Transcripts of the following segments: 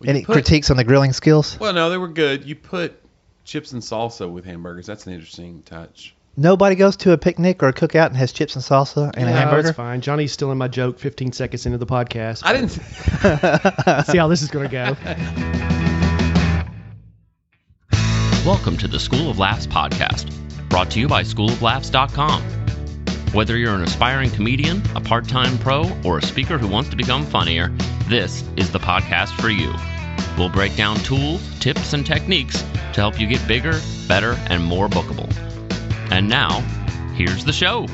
Well, Any put- critiques on the grilling skills? Well, no, they were good. You put chips and salsa with hamburgers. That's an interesting touch. Nobody goes to a picnic or a cookout and has chips and salsa and a hamburger. it's fine. Johnny's still in my joke 15 seconds into the podcast. I didn't. See how this is going to go. Welcome to the School of Laughs podcast, brought to you by schooloflaughs.com. Whether you're an aspiring comedian, a part time pro, or a speaker who wants to become funnier, this is the podcast for you. We'll break down tools, tips, and techniques to help you get bigger, better, and more bookable. And now, here's the show.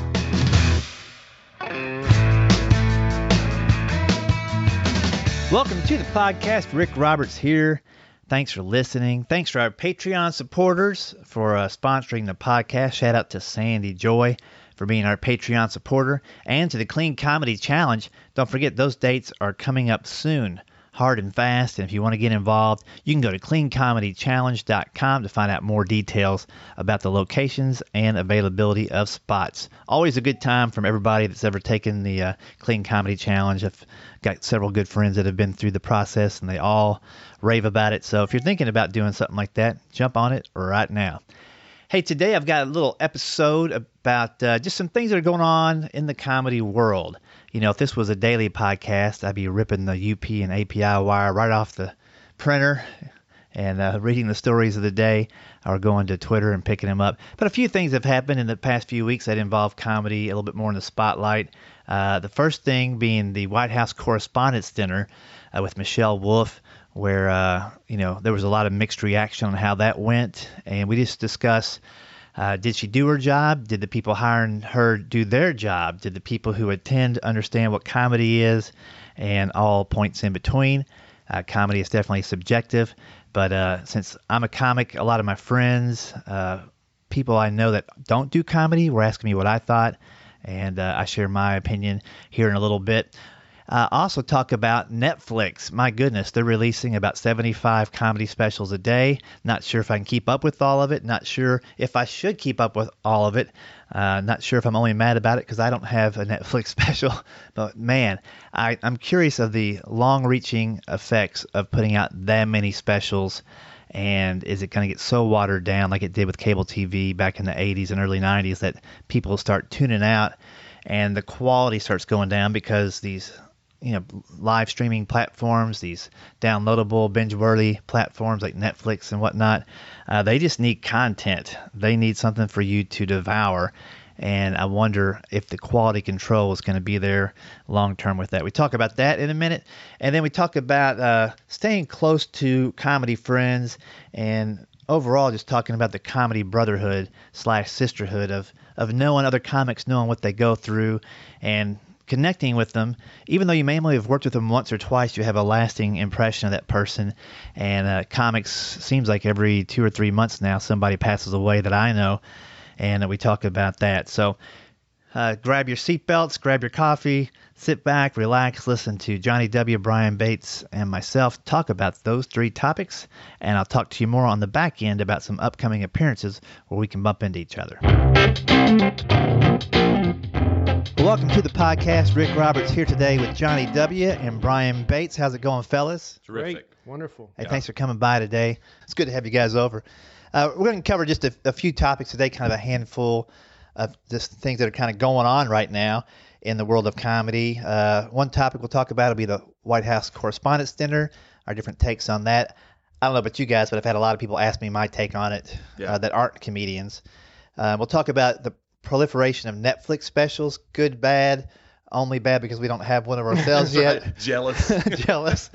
Welcome to the podcast. Rick Roberts here. Thanks for listening. Thanks to our Patreon supporters for uh, sponsoring the podcast. Shout out to Sandy Joy for being our Patreon supporter and to the Clean Comedy Challenge. Don't forget, those dates are coming up soon, hard and fast. And if you want to get involved, you can go to cleancomedychallenge.com to find out more details about the locations and availability of spots. Always a good time from everybody that's ever taken the uh, Clean Comedy Challenge. I've got several good friends that have been through the process and they all rave about it. So if you're thinking about doing something like that, jump on it right now. Hey, today I've got a little episode about uh, just some things that are going on in the comedy world. You know, if this was a daily podcast, I'd be ripping the UP and API wire right off the printer and uh, reading the stories of the day or going to Twitter and picking them up. But a few things have happened in the past few weeks that involve comedy a little bit more in the spotlight. Uh, the first thing being the White House Correspondents' Dinner uh, with Michelle Wolf, where uh, you know there was a lot of mixed reaction on how that went, and we just discuss. Uh, did she do her job? Did the people hiring her do their job? Did the people who attend understand what comedy is? And all points in between. Uh, comedy is definitely subjective, but uh, since I'm a comic, a lot of my friends, uh, people I know that don't do comedy, were asking me what I thought, and uh, I share my opinion here in a little bit. Uh, also talk about Netflix. My goodness, they're releasing about 75 comedy specials a day. Not sure if I can keep up with all of it. Not sure if I should keep up with all of it. Uh, not sure if I'm only mad about it because I don't have a Netflix special. But man, I, I'm curious of the long-reaching effects of putting out that many specials. And is it going to get so watered down like it did with cable TV back in the 80s and early 90s that people start tuning out and the quality starts going down because these you know live streaming platforms, these downloadable binge-worthy platforms like Netflix and whatnot, uh, they just need content. They need something for you to devour. And I wonder if the quality control is going to be there long term with that. We talk about that in a minute, and then we talk about uh, staying close to comedy friends and overall just talking about the comedy brotherhood slash sisterhood of of knowing other comics, knowing what they go through, and connecting with them. Even though you may only have worked with them once or twice, you have a lasting impression of that person. And uh, comics seems like every two or three months now somebody passes away that I know, and uh, we talk about that. So. Uh, grab your seatbelts, grab your coffee, sit back, relax, listen to Johnny W., Brian Bates, and myself talk about those three topics. And I'll talk to you more on the back end about some upcoming appearances where we can bump into each other. Welcome to the podcast. Rick Roberts here today with Johnny W. and Brian Bates. How's it going, fellas? Terrific. Great. Wonderful. Hey, thanks for coming by today. It's good to have you guys over. Uh, we're going to cover just a, a few topics today, kind of a handful of just things that are kind of going on right now in the world of comedy. Uh, one topic we'll talk about will be the White House Correspondents' Dinner, our different takes on that. I don't know about you guys, but I've had a lot of people ask me my take on it Yeah. uh, that aren't comedians. Uh, we'll talk about the proliferation of Netflix specials, good, bad, only bad because we don't have one of ourselves yet Jealous. jealous.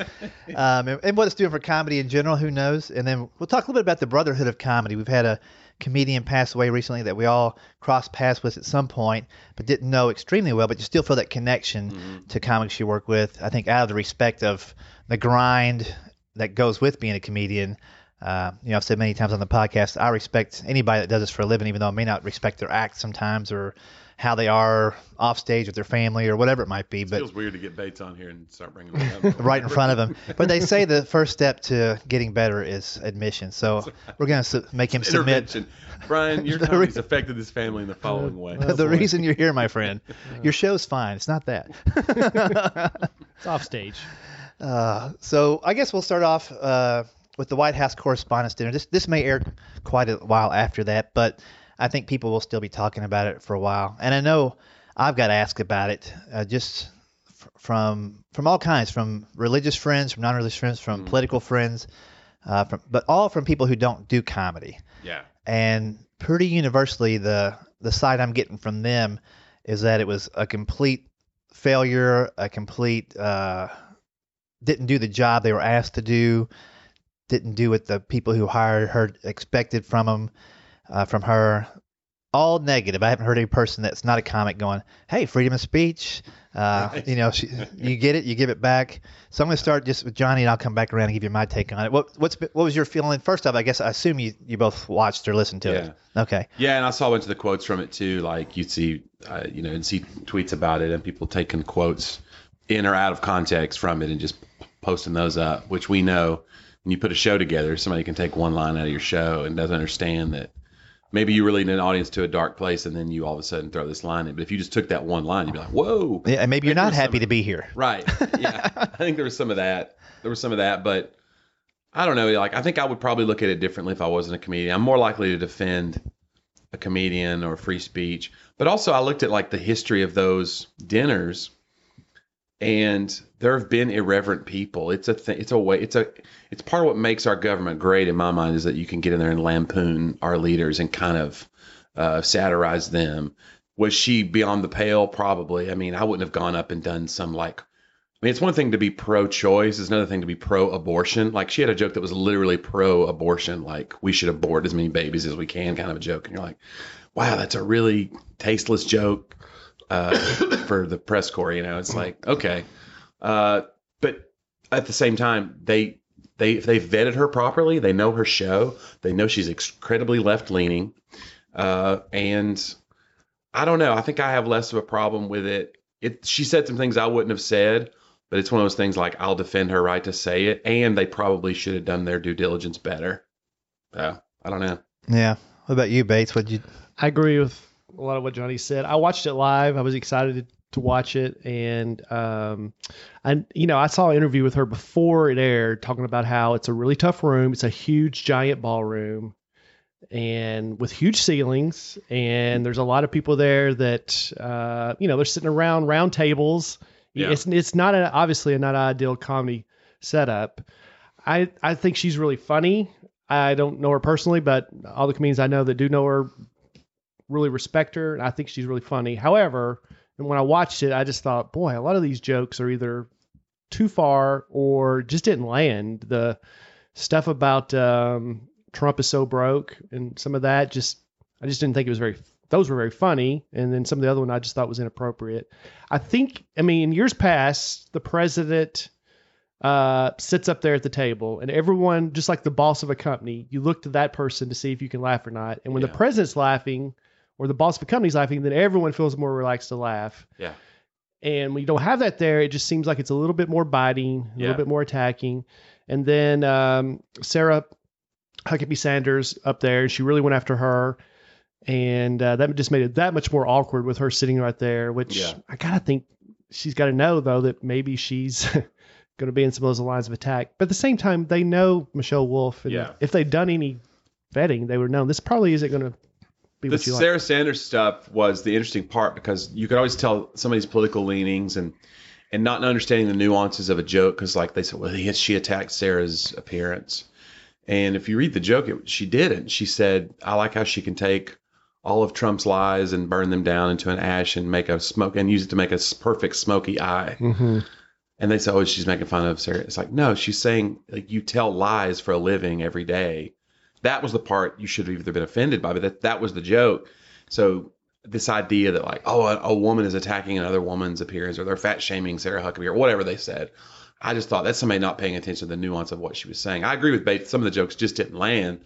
Um, and, and what it's doing for comedy in general, who knows? And then we'll talk a little bit about the brotherhood of comedy. We've had a comedian pass away recently that we all crossed paths with at some point, but didn't know extremely well. But you still feel that connection to comics you work with. I think out of the respect of the grind that goes with being a comedian. Uh, you know, I've said many times on the podcast, I respect anybody that does this for a living, even though I may not respect their act sometimes or how they are off stage with their family or whatever it might be. But feels weird to get Bates on here and start bringing it up. right in front of him. But they say the first step to getting better is admission. So we're going to su- make him submit. Intervention. Brian, your The re- comedy's affected this family in the following way. the reason you're here, my friend, your show's fine. It's not that. It's off stage. Uh, so I guess we'll start off uh, with the White House Correspondents' Dinner. This this may air quite a while after that, but I think people will still be talking about it for a while. And I know I've got asked about it uh, just f- from from all kinds, from religious friends, from non-religious friends, from political friends, uh, from but all from people who don't do comedy. Yeah. And pretty universally, the the side I'm getting from them is that it was a complete failure, a complete uh, didn't do the job they were asked to do, didn't do what the people who hired her expected from them, uh, from her. All negative. I haven't heard any person that's not a comic going, "Hey, freedom of speech." Uh, you know, she, you get it, you give it back. So I'm going to start just with Johnny, and I'll come back around and give you my take on it. What what's what was your feeling? First off, I guess I assume you you both watched or listened to it. Okay. Yeah, and I saw a bunch of the quotes from it too. Like you'd see, uh, you know, and see tweets about it, and people taking quotes in or out of context from it and just posting those up. Which we know when you put a show together, somebody can take one line out of your show and doesn't understand that maybe you really lead an audience to a dark place, and then you all of a sudden throw this line in. But if you just took that one line, you'd be like, "Whoa!" Yeah, and maybe you're not happy to be here. Right. Yeah. I think there was some of that. There was some of that, but I don't know. Like, I think I would probably look at it differently if I wasn't a comedian. I'm more likely to defend a comedian or free speech. But also, I looked at like the history of those dinners, and there have been irreverent people. It's a thing. It's a way. It's a. It's part of what makes our government great in my mind is that you can get in there and lampoon our leaders and kind of uh, satirize them. Was she beyond the pale? Probably. I mean, I wouldn't have gone up and done some like I mean, it's one thing to be pro-choice; it's another thing to be pro-abortion. Like she had a joke that was literally pro-abortion, like we should abort as many babies as we can, kind of a joke. And you're like, wow, that's a really tasteless joke uh, for the press corps. You know, it's like okay, uh, but at the same time, they they they vetted her properly. They know her show. They know she's incredibly left-leaning, uh, and I don't know. I think I have less of a problem with it. It she said some things I wouldn't have said, but it's one of those things like I'll defend her right to say it, and they probably should have done their due diligence better. So I don't know. Yeah. What about you, Bates? What you? I agree with a lot of what Johnny said. I watched it live. I was excited to watch it, and um, and you know, I saw an interview with her before it aired, talking about how it's a really tough room. It's a huge, giant ballroom, and with huge ceilings, and there's a lot of people there that uh, you know they're sitting around round tables. Yeah. It's it's not a, obviously a not ideal comedy setup. I I think she's really funny. I don't know her personally, but all the comedians I know that do know her really respect her, and I think she's really funny. However, and when I watched it, I just thought, boy, a lot of these jokes are either too far or just didn't land. The stuff about um, Trump is so broke and some of that just I just didn't think it was very those were very funny and then some of the other one I just thought was inappropriate. I think I mean in years past the president uh, sits up there at the table and everyone just like the boss of a company you look to that person to see if you can laugh or not and when Yeah. the president's laughing or the boss of a company's laughing then everyone feels more relaxed to laugh Yeah. and when you don't have that there, it just seems like it's a little bit more biting, a Yeah. little bit more attacking. And then um, Sarah Huckabee Sanders up there, she really went after her. And uh, that just made it that much more awkward with her sitting right there, which Yeah. I got to think she's got to know, though, that maybe she's going to be in some of those lines of attack. But at the same time, they know Michelle Wolf. And Yeah. if they'd done any vetting, they would have known this probably isn't going to the what you like. Sarah Sanders stuff was the interesting part because you could always tell somebody's political leanings and and not understanding the nuances of a joke because like they said, well, he, she attacked Sarah's appearance, and if you read the joke, it, she didn't. She said, I like how she can take all of Trump's lies and burn them down into an ash and make a smoke and use it to make a perfect smoky eye. Mhm. And they say, oh, she's making fun of Sarah. It's like, no, she's saying like you tell lies for a living every day. That was the part you should have either been offended by, but that, that was the joke. So this idea that like, oh, a, a woman is attacking another woman's appearance or they're fat shaming Sarah Huckabee or whatever they said. I just thought that's somebody not paying attention to the nuance of what she was saying. I agree with Bates. Some of the jokes just didn't land.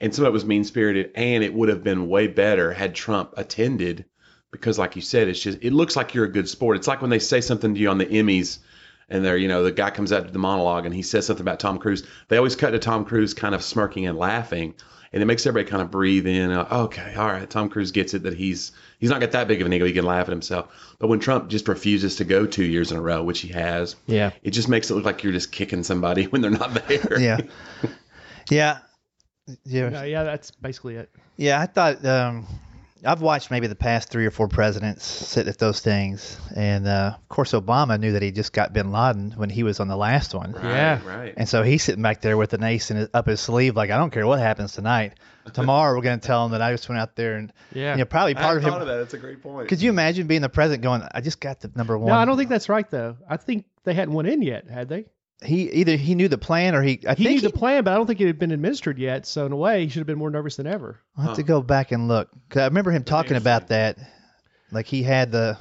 And some of it was mean spirited, and it would have been way better had Trump attended because, like you said, it's just it looks like you're a good sport. It's like when they say something to you on the Emmys and they're you know the guy comes out to the monologue and he says something about Tom Cruise. They always cut to Tom Cruise kind of smirking and laughing, and it makes everybody kind of breathe in. uh, okay, all right, Tom Cruise gets it that he's he's not got that big of an ego. He can laugh at himself. But when Trump just refuses to go two years in a row, which he has, Yeah. it just makes it look like you're just kicking somebody when they're not there. Yeah. Yeah. Yeah. Yeah, yeah, that's basically it. Yeah, I thought um, I've watched maybe the past three or four presidents sit at those things, and uh, of course Obama knew that he just got Bin Laden when he was on the last one, Right, Yeah. right. and so he's sitting back there with an ace in his, up his sleeve, like I don't care what happens tonight. Tomorrow we're going to tell him that I just went out there and Yeah. you know probably I part of him. thought of that. That's a great point. Could you imagine being the president going, I just got the number one? No, I don't think that's right though. I think they hadn't went in yet, had they? He either he knew the plan or he. I think He think knew the plan, but I don't think it had been administered yet. So in a way, he should have been more nervous than ever. I'll have to go back and look. 'Cause I remember him talking about that. Like he had the,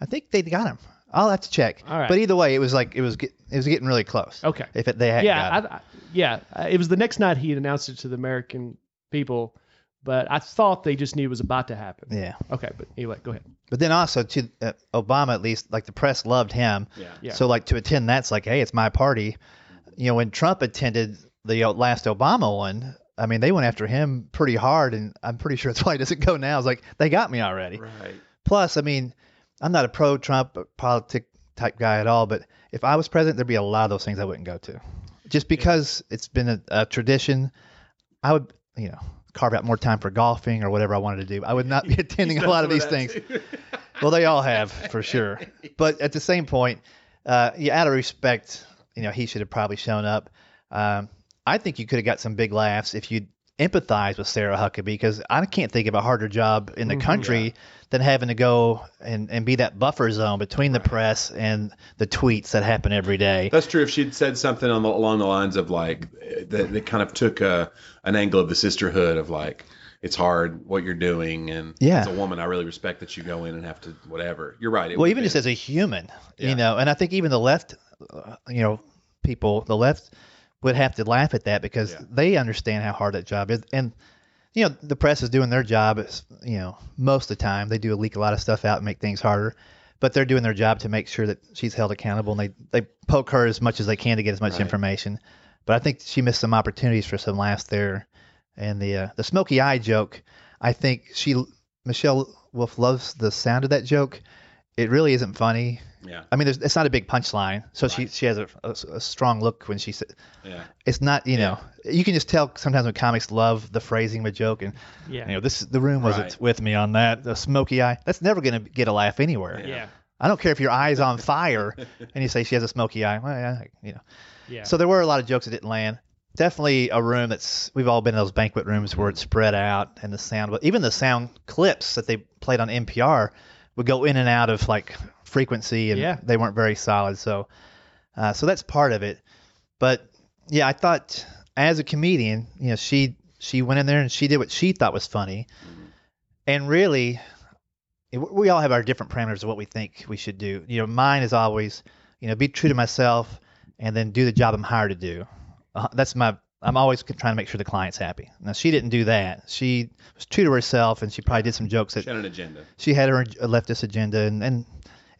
I think they got him. I'll have to check. All right. But either way, it was like it was get, it was getting really close. Okay. If it, they had yeah, got him. I, I, yeah. uh, It was the next night he had announced it to the American people, but I thought they just knew it was about to happen. yeah. Okay, but anyway, go ahead. But then also to uh, Obama, at least like the press loved him. Yeah. Yeah. So like to attend that's like, hey, it's my party. You know, when Trump attended the uh, last Obama one, I mean, they went after him pretty hard, and I'm pretty sure that's why he doesn't go now. It's like they got me already. Right. Plus, I mean, I'm not a pro-Trump politic type guy at all, but if I was president, there'd be a lot of those things I wouldn't go to, just because it's been a, a tradition. I would, you know, carve out more time for golfing or whatever I wanted to do. I would not be attending a lot of these things. Well, they all have for sure. But at the same point, uh, yeah, out of respect, you know, he should have probably shown up. Um, I think you could have got some big laughs if you empathize with Sarah Huckabee because I can't think of a harder job in the Mhm. country than having to go and, and be that buffer zone between the press and the tweets that happen every day. That's true. If she'd said something on the, along the lines of like that, that kind of took a an angle of the sisterhood of like it's hard what you're doing, and Yeah. as a woman, I really respect that you go in and have to whatever. You're right. well, even just as a human, Yeah. you know, and I think even the left, uh, you know, people, the left would have to laugh at that because Yeah. they understand how hard that job is. And, you know, the press is doing their job, it's, you know, most of the time. They do leak a lot of stuff out and make things harder, but they're doing their job to make sure that she's held accountable and they, they poke her as much as they can to get as much Right. information. But I think she missed some opportunities for some laughs there. And the uh, the smoky eye joke, I think she Michelle Wolf loves the sound of that joke. It really isn't funny. Yeah, I mean, there's, it's not a big punchline, so she Right. she has a, a, a strong look when she said. yeah. It's not, you know, you can just tell sometimes when comics love the phrasing of a joke, and Yeah. you know, this the room wasn't Right. with me on that. The smoky eye, that's never gonna get a laugh anywhere. yeah. I don't care if your eye's on fire and you say she has a smoky eye. Well, yeah, you know. Yeah. So there were a lot of jokes that didn't land. Definitely a room that's we've all been in those banquet rooms where it's spread out and the sound, but even the sound clips that they played on NPR would go in and out of like frequency and Yeah. they weren't very solid. So, uh, so that's part of it. But yeah, I thought as a comedian, you know, she she went in there and she did what she thought was funny, and really, it- we all have our different parameters of what we think we should do. You know, mine is always, you know, be true to myself and then do the job I'm hired to do. Uh, that's my. I'm always trying to make sure the client's happy. Now she didn't do that. She was true to herself, and she probably did some jokes that She had an agenda. she had her leftist agenda, and and,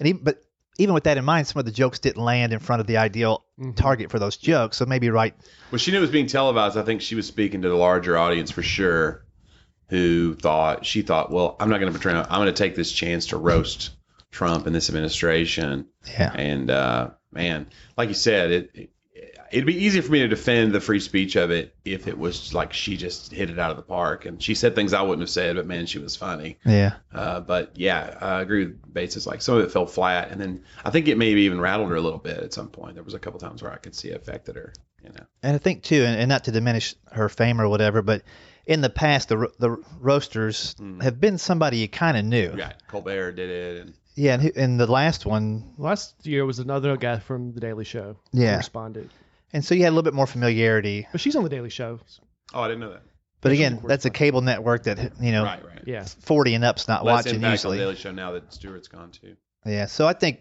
and even, but even with that in mind, some of the jokes didn't land in front of the ideal Mhm. target for those jokes. So maybe right. Well, she knew it was being televised. I think she was speaking to the larger audience for sure, who thought she thought, well, I'm not going to portray. I'm going to take this chance to roast Trump and this administration. Yeah. And uh, man, like you said, it, it it'd be easier for me to defend the free speech of it if it was like she just hit it out of the park and she said things I wouldn't have said, but man, she was funny. Yeah. Uh, but yeah, I agree with Bates. It's like some of it fell flat, and then I think it maybe even rattled her a little bit at some point. There was a couple times where I could see it affected her. You know, And I think too, and, and not to diminish her fame or whatever, but in the past, the ro- the roasters Mm. have been somebody you kind of knew. yeah, Colbert did it, and Yeah, and, who- and the last one, Last year was another guy from The Daily Show. Yeah. Responded. And so you had a little bit more familiarity. But she's on The Daily Show. oh, I didn't know that. But again, that's a cable network that you know, right, right. Yeah. 40 and up's not Less watching impact on usually. the Daily Show now that Stewart's gone too. Yeah, so I think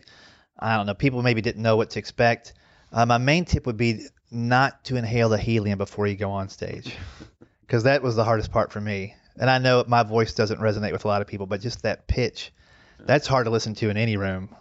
I don't know. People maybe didn't know what to expect. Uh, my main tip would be not to inhale the helium before you go on stage, because that was the hardest part for me. And I know my voice doesn't resonate with a lot of people, but just that pitch, that's hard to listen to in any room.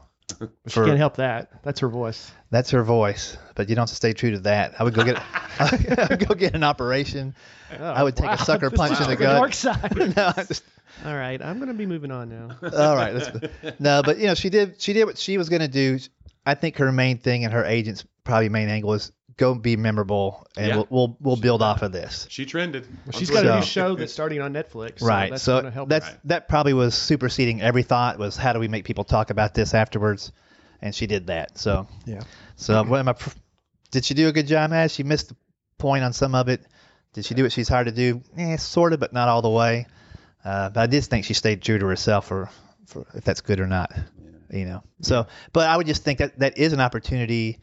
She can't help that. That's her voice. That's her voice, but you don't have to stay true to that. I would go get I would go get an operation. I would take a oh, sucker punch is in the the dark gut. side. no, just, All right, I'm going to be moving on now. all right. Let's, no, but you know, she did she did what she was going to do. I think her main thing and her agent's probably main angle is go be memorable, and Yeah. we'll we'll, we'll build off of this. She trended. She's on got a new show that's starting on Netflix. So right. That's so gonna help that's her. that probably was superseding every thought was how do we make people talk about this afterwards, and she did that. So Yeah. So what am I? pr- Did she do a good job, As She missed the point on some of it. Did she do what she's hired to do? Eh, sort of, but not all the way. Uh, but I did think she stayed true to herself, for, for if that's good or not. You know. So, but I would just think that that is an opportunity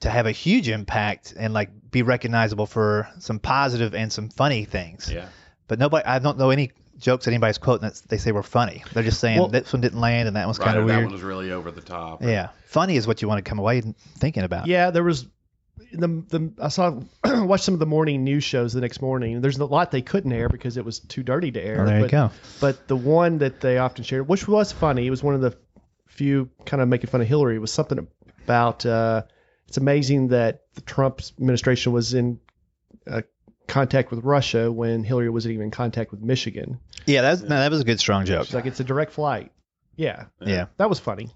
to have a huge impact and like be recognizable for some positive and some funny things. Yeah. But nobody, I don't know any jokes that anybody's quoting that they say were funny. They're just saying Well- this one didn't land and that one's Right, kind or of that weird. one was really over the top. yeah, funny is what you want to come away thinking about. Yeah, there was the the I saw watched some of the morning news shows the next morning. There's a lot they couldn't air because it was too dirty to air. Well, there you but, go. But the one that they often shared, which was funny, it was one of the few kind of making fun of Hillary. Was something about uh, it's amazing that the Trump administration was in uh, contact with Russia when Hillary wasn't even in contact with Michigan. Yeah, that's, no, that was a good strong joke. She's like, it's a direct flight. Yeah, Yeah. that was funny.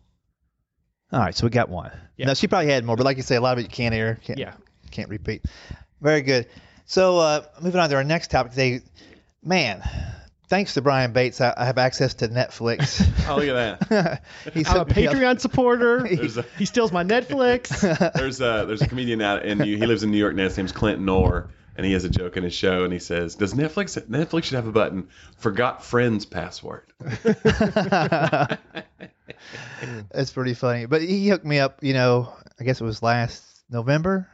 All right, so we got one. Yeah. No, she probably had more, but like you say, a lot of it you can't hear. Can't, Yeah. Can't repeat. Very good. So uh, moving on to our next topic today, man. Thanks to Brian Bates, I, I have access to Netflix. Oh, look at that. He's I'm a Patreon supporter. A, he steals my Netflix. there's a there's a comedian out in New, he lives in New York now. His name's Clint Orr, and he has a joke in his show, and he says, "Does Netflix Netflix should have a button forgot friends password?" That's pretty funny. But he hooked me up. You know, I guess it was last November.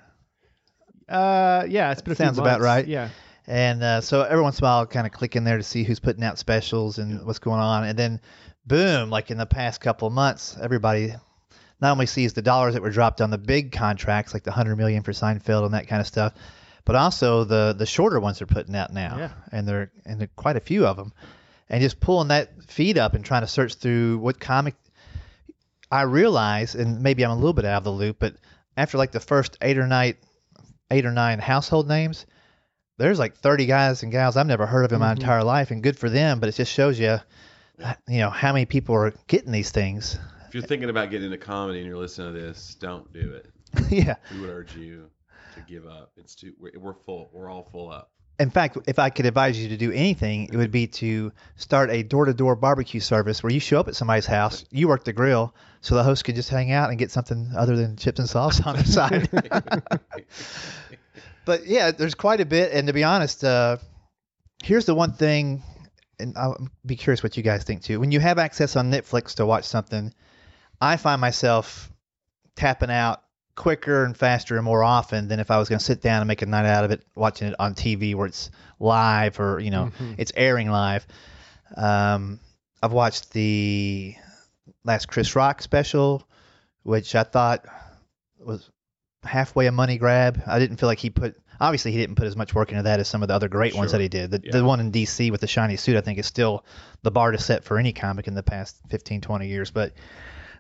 Uh, yeah, it's been a few Sounds about right. Yeah. And uh, so every once in a while, I'll kind of click in there to see who's putting out specials and what's going on. And then, boom, like in the past couple of months, everybody not only sees the dollars that were dropped on the big contracts, like the 100 million for Seinfeld and that kind of stuff, but also the the shorter ones they're putting out now. Yeah. And they're and there are quite a few of them. And just pulling that feed up and trying to search through what comic I realize, and maybe I'm a little bit out of the loop, but after like the first eight or nine, eight or nine household names, there's like 30 guys and gals I've never heard of in my Mhm. entire life, and good for them. But it just shows you, you know, how many people are getting these things. If you're thinking about getting into comedy and you're listening to this, don't do it. yeah. We would urge you to give up. It's too we're, we're full. We're all full up. In fact, if I could advise you to do anything, it would be to start a door-to-door barbecue service where you show up at somebody's house, you work the grill, so the host could just hang out and get something other than chips and sauce on the side. but yeah, there's quite a bit. And to be honest, uh, here's the one thing, and I'll be curious what you guys think too. When you have access on Netflix to watch something, I find myself tapping out quicker and faster and more often than if I was going to sit down and make a night out of it watching it on TV where it's live or you know Mhm. it's airing live. Um, I've watched the last Chris Rock special, which I thought was halfway a money grab. I didn't feel like he put obviously he didn't put as much work into that as some of the other great ones that he did. The, Yeah. the one in DC with the shiny suit I think is still the bar to set for any comic in the past 15 20 years, but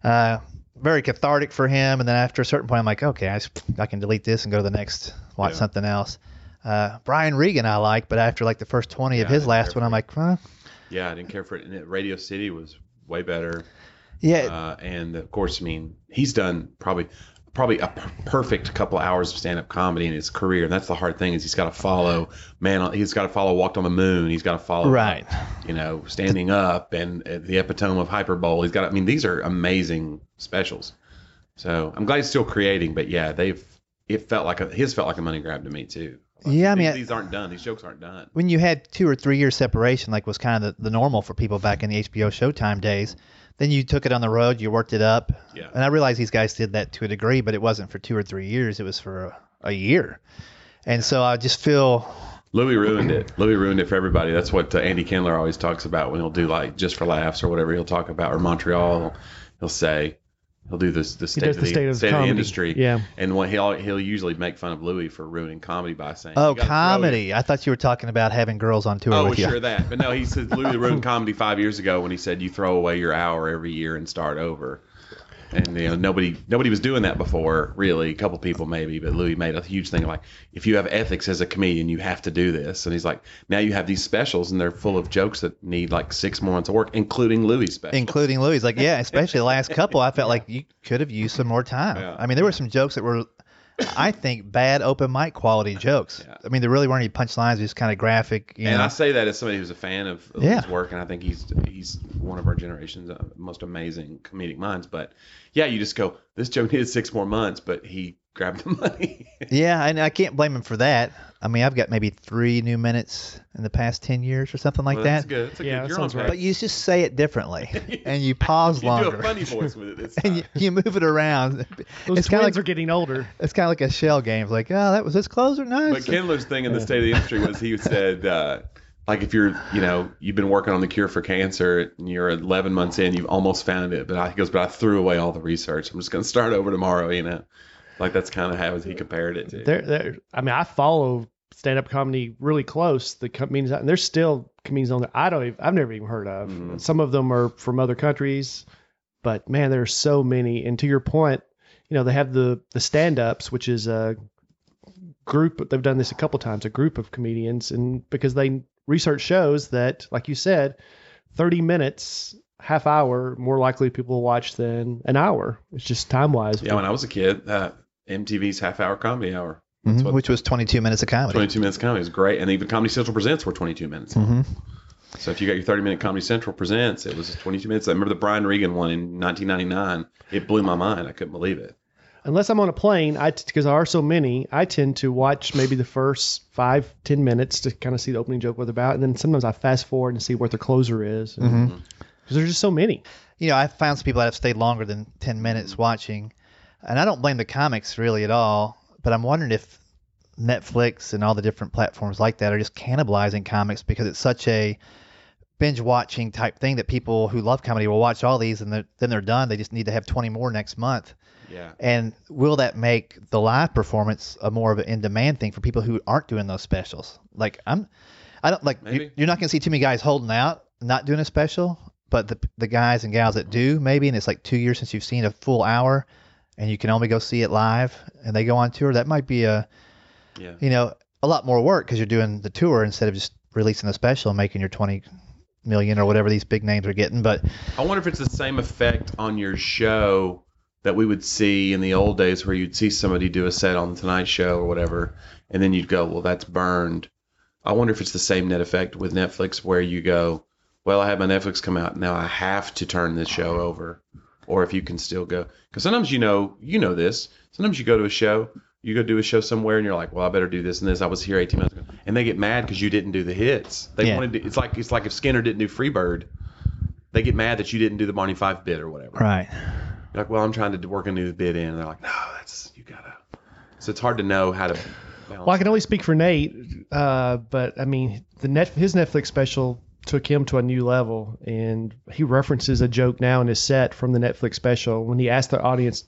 uh, very cathartic for him. And then after a certain point, I'm like, okay, I, I can delete this and go to the next, watch Yeah. something else. Uh, Brian Regan I like, but after like the first 20 of Yeah, I his last one, I'm like, huh? Yeah, I didn't care for it. And Radio City was way better. Yeah, Uh, and of course, I mean, he's done probably probably a perfect couple hours of stand-up comedy in his career. And that's the hard thing is he's got to follow man. He's got to follow Walked on the Moon. He's got to follow right. You know, Standing Up and uh, the epitome of hyperbole. He's got. I mean, these are amazing specials. So I'm glad he's still creating. But yeah, they've. It felt like a his felt like a money grab to me too. Like, Yeah, I mean, these aren't done. These jokes aren't done. When you had two or three years separation, like was kind of the, the normal for people back in the HBO Showtime days, then you took it on the road, you worked it up. Yeah. And I realize these guys did that to a degree, but it wasn't for two or three years. It was for a, a year. And so I just feel Louis ruined it. Louis ruined it for everybody. That's what uh, Andy Kindler always talks about when he'll do like just for laughs or whatever he'll talk about or Montreal. He'll say he'll do this the state, of the the, state of state of the comedy. industry. Yeah. And what he'll he'll usually make fun of Louis for ruining comedy by saying Oh, "You gotta throw comedy. I thought you were talking about having girls on tour Oh, with you. sure that. But no, he said Louis ruined comedy five years ago when he said you throw away your hour every year and start over. And you know nobody nobody was doing that before really a couple people maybe but louis made a huge thing like if you have ethics as a comedian you have to do this and he's like now you have these specials and they're full of jokes that need like six more months of work including louis special including Louis. Like, yeah, especially the last couple, I felt like you could have used some more time. Yeah. I mean, there were some jokes that were, I think, bad open mic quality jokes. Yeah. I mean, there really weren't any punchlines, just kind of graphic. You and know? I say that as somebody who's a fan of, of Yeah. his work, and I think he's he's one of our generation's uh, most amazing comedic minds. But yeah, you just go, this joke needed six more months, but he grabbed the money. yeah, and I can't blame him for that. I mean, I've got maybe three new minutes in the past ten years or something like Well, that. That's good. That's a Yeah, good. that sounds right. But you just say it differently, and you pause You longer, You do a funny voice with it this and you, time. you move it around. Those it's kind of twins like are getting older. it's kind of like a shell game. It's like, oh, that was this close or no? But Kindler's thing in the state of the industry was he said, uh, like if you're, you know, you've been working on the cure for cancer and you're 11 months in, you've almost found it. But I, he goes, but I threw away all the research. I'm just going to start over tomorrow, you know. Like that's kind of how he compared it to. There, there. I mean, I follow stand-up comedy really close. The comedians, and there's still comedians on there. I don't. Even, I've never even heard of. Mhm. Some of them are from other countries, but man, there are so many. And to your point, you know, they have the the stand-ups, which is a group. They've done this a couple times. A group of comedians, and because they research shows that, like you said, 30 minutes. Half hour more likely people will watch than an hour. It's just time wise. yeah, when I was a kid, uh, MTV's half hour comedy hour. That's Mhm, what- which was 22 minutes of comedy. 22 minutes comedy was great. And even Comedy Central Presents were 22 minutes. hmm So if you got your 30 minute Comedy Central Presents, it was 22 minutes. I remember the Brian Regan one in 1999. It blew my mind. I couldn't believe it. unless I'm on a plane, I because there are so many, I tend to watch maybe the first five ten minutes to kind of see the opening joke what they're about, and then sometimes I fast forward and see what the closer is. Because hmm there's just so many. You know, I found some people that have stayed longer than 10 minutes watching, and I don't blame the comics really at all. But I'm wondering if Netflix and all the different platforms like that are just cannibalizing comics because it's such a binge watching type thing that people who love comedy will watch all these and they're, then they're done. They just need to have 20 more next month. Yeah. And will that make the live performance a more of an in-demand thing for people who aren't doing those specials? Like I'm, I don't like Maybe. you, you're not going to see too many guys holding out, not doing a special, but the the guys and gals that mm-hmm. do maybe, and it's like two years since you've seen a full hour, and you can only go see it live, and they go on tour. That might be a Yeah. you know a lot more work because you're doing the tour instead of just releasing the special and making your 20 million or whatever these big names are getting. But I wonder if it's the same effect on your show that we would see in the old days where you'd see somebody do a set on the Tonight Show or whatever, and then you'd go, well, that's burned. I wonder if it's the same net effect with Netflix where you go, well, I had my Netflix come out, now I have to turn this show over, or if you can still go, because sometimes you know, you know this. Sometimes you go to a show, you go do a show somewhere, and you're like, well, I better do this and this. I was here 18 months ago, and they get mad because you didn't do the hits. They Yeah. wanted to. It's like it's like if Skynyrd didn't do Freebird they get mad that you didn't do the Barney Fife bit or whatever. right, You're like, well, I'm trying to work a new bit in. And they're like, no, that's you gotta. So it's hard to know how to. balance Well, I can only speak for Nate, uh, but I mean, the net his Netflix special took him to a new level, and he references a joke now in his set from the Netflix special. When he asked the audience,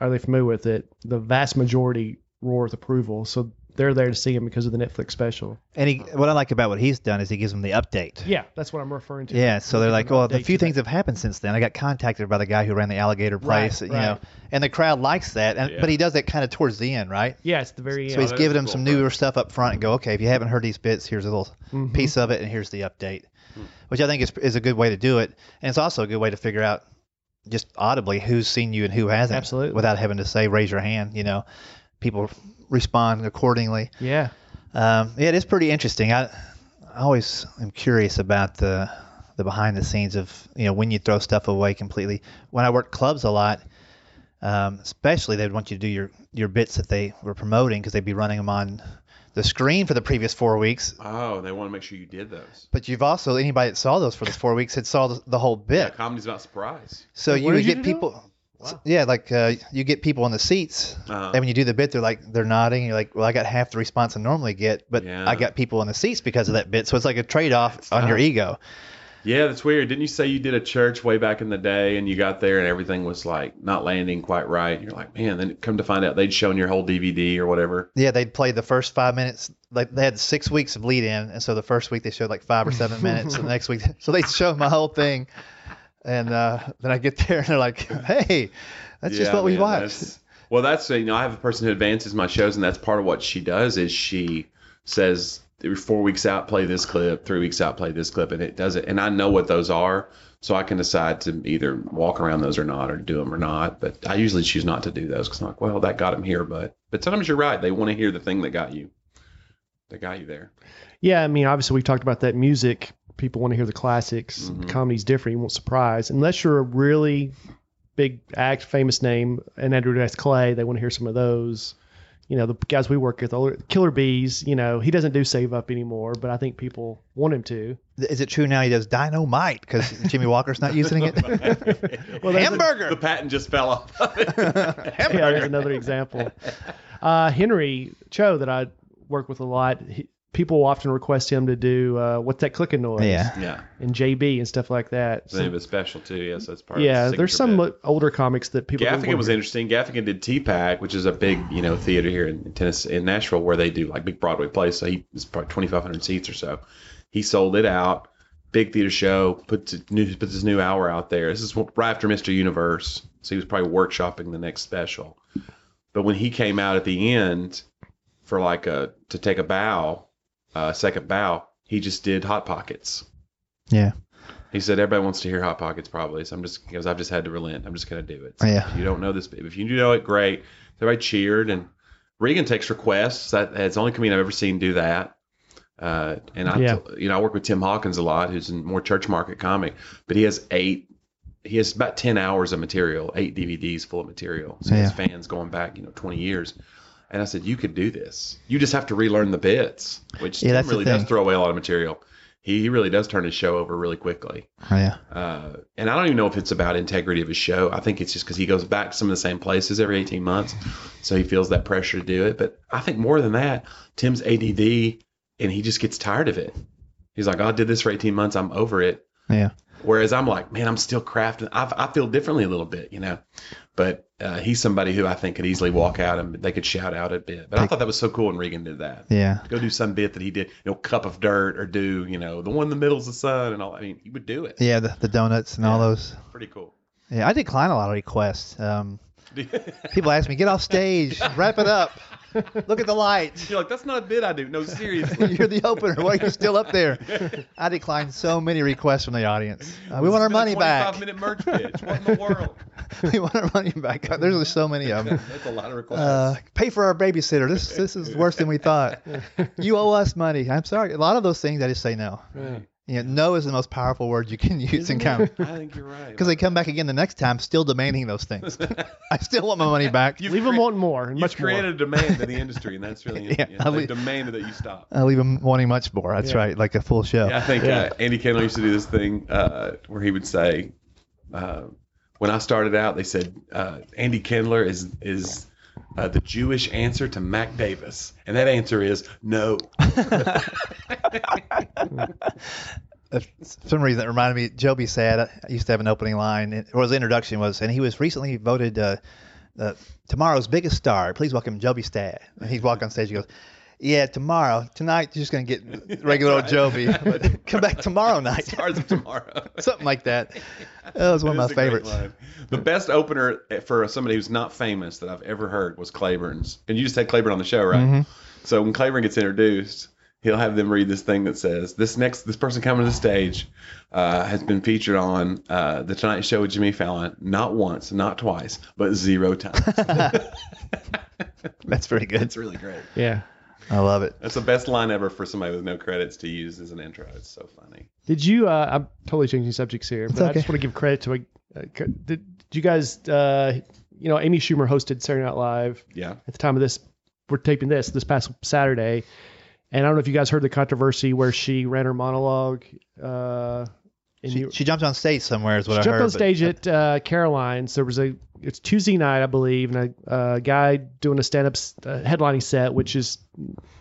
"Are they familiar with it?" The vast majority roar with approval. So they're there to see him because of the Netflix special. and he what I like about what he's done is he gives them the update. Yeah, that's what I'm referring to. Yeah, so they're like, well, the few to that. things have happened since then. I got contacted by the guy who ran the alligator Right, place, you right. know, and the crowd likes that. And, Yeah. But he does that kind of towards the end, right? Yeah, it's the very So end. he's that giving is them cool, some right. newer stuff up front and go, okay, if you haven't heard these bits, here's a little Mhm. piece of it, and here's the update, Hmm. which I think is is a good way to do it, and it's also a good way to figure out just audibly who's seen you and who hasn't, Absolutely. without having to say raise your hand. You know, people respond accordingly. Yeah. Um, yeah, it is pretty interesting. I, I always am curious about the the behind the scenes of you know when you throw stuff away completely. When I worked clubs a lot, um, especially they'd want you to do your your bits that they were promoting because they'd be running them on the screen for the previous four weeks. Oh, they want to make sure you did those. But you've also anybody that saw those for those four weeks had saw the, the whole Yeah, bit. comedy's about surprise. So What you would did you get do? people. Wow. Yeah, like uh, you get people in the seats, Uh-huh. and when you do the bit, they're like they're nodding. And you're like, well, I got half the response I normally get, but Yeah. I got people in the seats because of that bit. So it's like a trade off on your ego. Yeah, that's weird. Didn't you say you did a church way back in the day and you got there and everything was like not landing quite right? You're like, man, then come to find out they'd shown your whole DVD or whatever. Yeah, they'd play the first five minutes. Like they had six weeks of lead in, and so the first week they showed like five or seven minutes, and the next week, so they'd show my whole thing. And uh, then I get there and they're like, "Hey, that's just Yeah, what we man, watched." that's- Well, that's you know I have a person who advances my shows, and that's part of what she does is she says four weeks out play this clip, three weeks out play this clip, and it does it. And I know what those are, so I can decide to either walk around those or not, or do them or not. But I usually choose not to do those because I'm like, well, that got them here, but but sometimes you're right. They want to hear the thing that got you, that got you there. Yeah, I mean, obviously, we talked about that music. People want to hear the classics. Mhm. Comedy's different. You won't surprise. Unless you're a really big act, famous name, and Andrew Dice Clay, they want to hear some of those. You know, the guys we work with, Killer Beaz, you know, he doesn't do Save Up anymore, but I think people want him to. Is it true now he does dynamite because Jimmie Walker's not using it? Well, there's a- Hamburger. The patent just fell off. yeah, there's another example. Uh, Henry Cho, that I work with a lot, he, people often request him to do uh, what's that clicking noise? Yeah. yeah, And JB and stuff like that. the name So, of a special too. Yes, that's part. of it. yeah, the there's some bit. older comics that people. Gaffigan was interesting. Gaffigan did TPAC, which is a big, you know, theater here in Tennessee, in Nashville, where they do like big Broadway plays. So he it's probably 2,500 seats or so. He sold it out, big theater show, puts a new puts his new hour out there. This is right after Mr. Universe, so he was probably workshopping the next special. But when he came out at the end for like a to take a bow, uh, second bow, he just did Hot Pockets. Yeah. He said everybody wants to hear Hot Pockets probably, so I'm just because I've just had to relent. I'm just gonna do it. So Yeah. If you don't know this, baby if you do know it, great. Everybody cheered, and Regan takes requests. That it's the only comedian I've ever seen do that. Uh, and I, Yeah. you know, I work with Tim Hawkins a lot, who's a more church market comic, but he has eight. He has about ten hours of material, eight DVDs full of material. So he has fans going back, you know, twenty years. And I said, you could do this. You just have to relearn the bits, which Yeah, Tim really does throw away a lot of material. He, he really does turn his show over really quickly. Oh, yeah. Uh, and I don't even know if it's about integrity of his show. I think it's just because he goes back to some of the same places every 18 months. So he feels that pressure to do it. But I think more than that, Tim's ADD and he just gets tired of it. He's like, "Oh, I did this for 18 months. I'm over it. Yeah. Whereas I'm like, man, I'm still crafting. I, I feel differently a little bit, you know. But uh, he's somebody who I think could easily walk out and they could shout out a bit. But I thought that was so cool when Regan did that. Yeah. Go do some bit that he did, you know, cup of dirt or do, you know, the one in the middle's the sun and all. I mean, he would do it. Yeah. The, the donuts and all those. Pretty cool. Yeah. I decline a lot of requests. Um, people ask me, get off stage, wrap it up, look at the lights. You're like, that's not a bit I do. No, seriously. You're the opener. Why are you still up there? I decline so many requests from the audience. Uh, we want our money back. Five minute merch pitch. What in the world? we want our money back. There's so many of them. That's a lot of requests. Uh, pay for our babysitter. This this is worse than we thought. You owe us money. I'm sorry. A lot of those things I just say no. Yeah. You know, no is the most powerful word you can use in Isn't it? comedy I think you're right. because they come back again the next time, still demanding those things. I still want my money back. You've Leave them wanting more and You've much created more. a demand in the industry, and that's really Yeah, yeah, I'll they demanded that you stop. I leave them wanting much more. That's Yeah. right, like a full show. Yeah, I think Yeah. uh, Andy Kindler used to do this thing uh, where he would say, uh, when I started out, they said uh, Andy Kindler is is uh, the Jewish answer to Mac Davis, and that answer is no. For some reason it reminded me Joby said I used to have an opening line or his introduction was and he was recently voted uh, uh, tomorrow's biggest star. Please welcome Joby Stad. And he'd walk on stage he goes yeah tomorrow tonight you're just gonna get regular old Joby but come back tomorrow night Stars of tomorrow. something like that that was one It of my favorites. The best opener for somebody who's not famous that I've ever heard was Claiborne's. And you just had Claiborne on the show, right? Mhm. So when Claiborne gets introduced, he'll have them read this thing that says, "This next this person coming to the stage uh, has been featured on uh, the Tonight Show with Jimmy Fallon not once, not twice, but zero times." that's pretty good it's really great. Yeah. I love it That's the best line ever for somebody with no credits to use as an intro. It's so funny. Did you? Uh, I'm totally changing subjects here, but I just want to give credit to. A, uh, did, did you guys? Uh, you know, Amy Schumer hosted Saturday Night Live Yeah. at the time of this. We're taping this this past Saturday, and I don't know if you guys heard the controversy where she ran her monologue. She, New- she jumped on stage somewhere is what she I jumped heard on but- stage at uh, Caroline's. There was a it's Tuesday night, I believe, and a uh, guy doing a stand up uh, headlining set, which is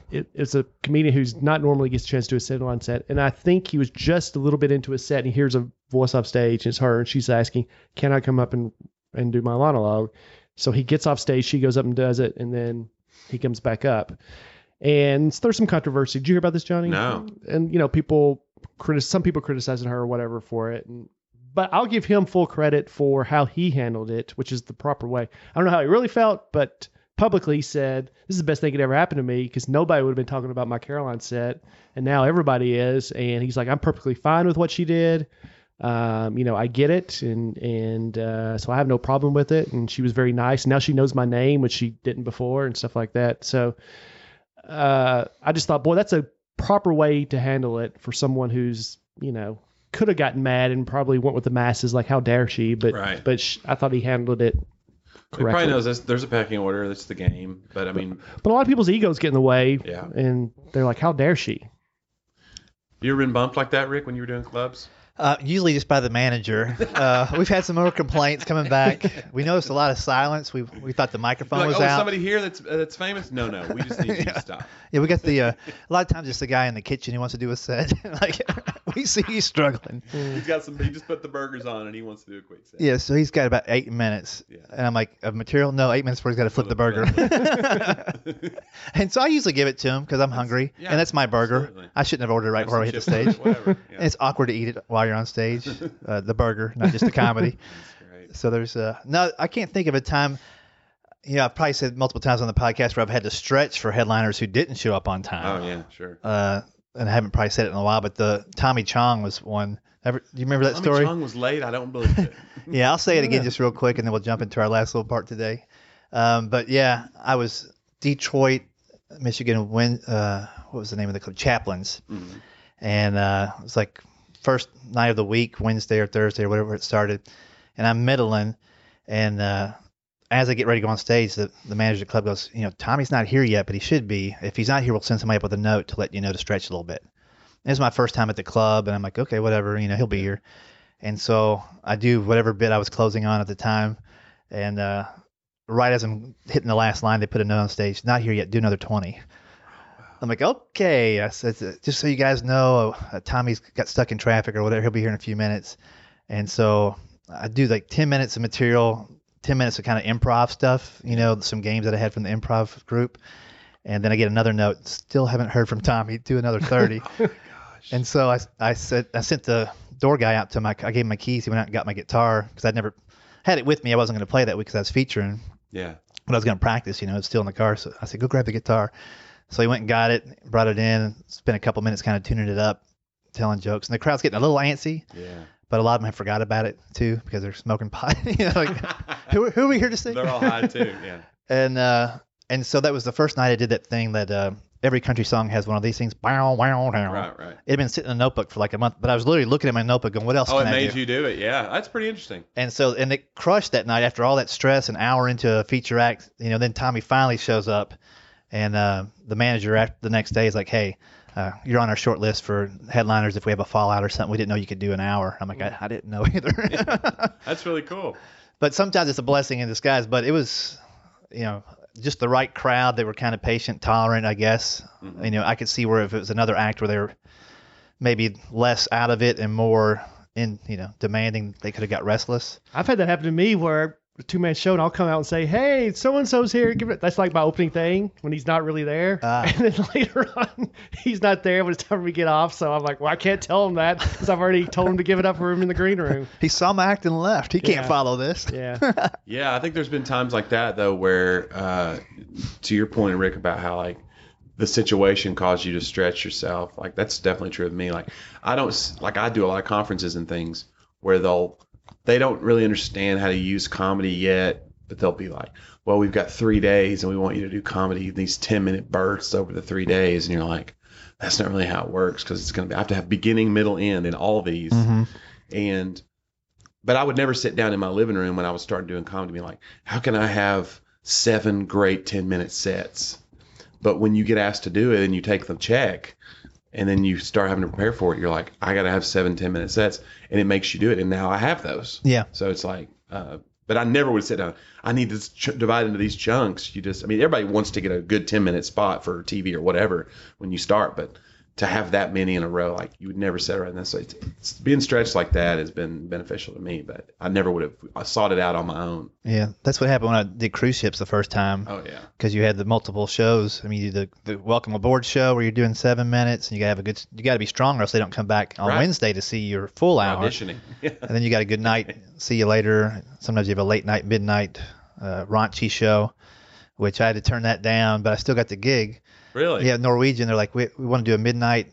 it, it's a comedian who's not normally gets a chance to do a headline set. And I think he was just a little bit into a set, and he hears a voice off stage, and it's her, and she's asking, "Can I come up and and do my monologue?" So he gets off stage, she goes up and does it, and then he comes back up. And there's some controversy. Did you hear about this, Johnny? No. And you know, people critic some people criticizing her or whatever for it. And but I'll give him full credit for how he handled it, which is the proper way. I don't know how he really felt, but publicly he said this is the best thing that ever happened to me because nobody would have been talking about my Caroline set, and now everybody is. And he's like, I'm perfectly fine with what she did. Um, you know, I get it, and and uh, so I have no problem with it. And she was very nice. Now she knows my name, which she didn't before, and stuff like that. So uh, I just thought, boy, that's a proper way to handle it for someone who's you know could have gotten mad and probably went with the masses, like how dare she? But Right. but sh- I thought he handled it He probably knows this, there's a packing order. That's the game. But I mean, But a lot of people's egos get in the way, Yeah. and they're like, "How dare she?" you ever been bumped like that, Rick, when you were doing clubs? Uh, usually just by the manager. Uh, we've had some more complaints coming back. We noticed a lot of silence. We we thought the microphone Like, was oh, out. somebody here that's uh, that's famous? No, no. We just need you to stop. Yeah, we got the uh, a lot of times it's the guy in the kitchen who wants to do a set. like we see he's struggling. He's got some. He just put the burgers on, and he wants to do a quick set. Yeah, so he's got about eight minutes, Yeah. and I'm like, of material? No, eight minutes before he's got to flip the burger. and so I usually give it to him because I'm hungry, yeah, and that's my burger. absolutely. I shouldn't have ordered it right before I hit the stage. Whatever. Yeah. It's awkward to eat it while you're on stage, uh, the burger, not just the comedy. So there's uh no, I can't think of a time. You know, I've probably said multiple times on the podcast where I've had to stretch for headliners who didn't show up on time. Oh yeah, sure. Uh, and I haven't probably said it in a while, but the Tommy Chong was one. Ever, do you remember that story? Tommy story? Chong was late. I don't believe it. Yeah, I'll say it again just real quick, and then we'll jump into our last little part today. Um, but yeah, I was Detroit, Michigan. When uh, what was the name of the club? Chaplains, Mhm. and uh, it was like first night of the week, Wednesday or Thursday or whatever it started, and I'm middling, and uh, as I get ready to go on stage, the, the manager of the club goes, you know, Tommy's not here yet, but he should be. If he's not here, we'll send somebody up with a note to let you know to stretch a little bit. And This my first time at the club, and I'm like, okay, whatever, you know, he'll be here. And so I do whatever bit I was closing on at the time, and uh, right as I'm hitting the last line, they put a note on stage, not here yet, do another 20. I'm like, okay. I said, just so you guys know, uh, Tommy's got stuck in traffic or whatever. He'll be here in a few minutes. And so I do like 10 minutes of material, 10 minutes of kind of improv stuff, you know, some games that I had from the improv group. And then I get another note, still haven't heard from Tommy, do another 30. oh, And so I, I said, I sent the door guy out to my, I gave him my keys. He went out and got my guitar because I'd never had it with me. I wasn't going to play that week because I was featuring Yeah. but I was going to practice, you know, it's still in the car. So I said, go grab the guitar. So he went and got it, brought it in, spent a couple minutes kind of tuning it up, telling jokes. And the crowd's getting a little antsy, Yeah. but a lot of them have forgot about it too because they're smoking pot. you know, like, who, who are we here to see? They're all high too. Yeah. And, uh, and so that was the first night I did that thing that, uh, every country song has one of these things. Wow, wow, wow. Right. Right. It had been sitting in a notebook for like a month, but I was literally looking at my notebook going, what else Oh, can it I made do? you do it. Yeah. That's pretty interesting. And so, and it crushed that night after all that stress, an hour into a feature act, you know, then Tommy finally shows up and, uh, the manager after the next day is like, Hey, uh, you're on our short list for headliners. If we have a fallout or something, we didn't know you could do an hour. I'm like, I, I didn't know either. That's really cool. but sometimes it's a blessing in disguise, but it was, you know, just the right crowd. They were kind of patient, tolerant, I guess. You know, I could see where if it was another act where they were maybe less out of it and more in, you know, demanding, they could have got restless. I've had that happen to me where a two man show and I'll come out and say, "Hey, so and so's here." Give it. That's like my opening thing when he's not really there, Ah. and then later on he's not there when it's time for me to get off. So I'm like, "Well, I can't tell him that because I've already told him to give it up for him in the green room." He saw my act and left. He can't follow this. Yeah, Yeah, I think there's been times like that though, where uh, to your point, Rick, about how like the situation caused you to stretch yourself. Like that's definitely true of me. Like I don't like I do a lot of conferences and things where they'll they don't really understand how to use comedy yet, but they'll be like, "Well, we've got three days, and we want you to do comedy these ten minute bursts over the three days," and you're like. That's not really how it works because it's going to be, I have to have beginning, middle, end in all these Mm-hmm. and but I would never sit down in my living room when I was starting doing comedy and be like, how can I have seven great 10 minute sets? But when you get asked to do it and you take the check and then you start having to prepare for it, you're like, I got to have seven 10 minute sets. And it makes you do it. And now I have those. Yeah. So it's like, uh, but I never would sit down. I need to ch- divide into these chunks. You just, I mean, everybody wants to get a good 10 minute spot for TV or whatever when you start, but to have that many in a row, like you would never set it right. And so it's, it's being stretched like that has been beneficial to me, but I never would have I sought it out on my own. Yeah, that's what happened when I did cruise ships the first time. Oh yeah, because you had the multiple shows. I mean, you did the, the welcome aboard show where you're doing seven minutes, and you gotta have a good. You gotta be strong, or else they don't come back on Right. Wednesday to see your full hour. auditioning. And then you got a good night. See you later. Sometimes you have a late night, midnight, uh, raunchy show, which I had to turn that down, but I still got the gig. Really? Yeah, Norwegian. They're like, we, we want to do a midnight.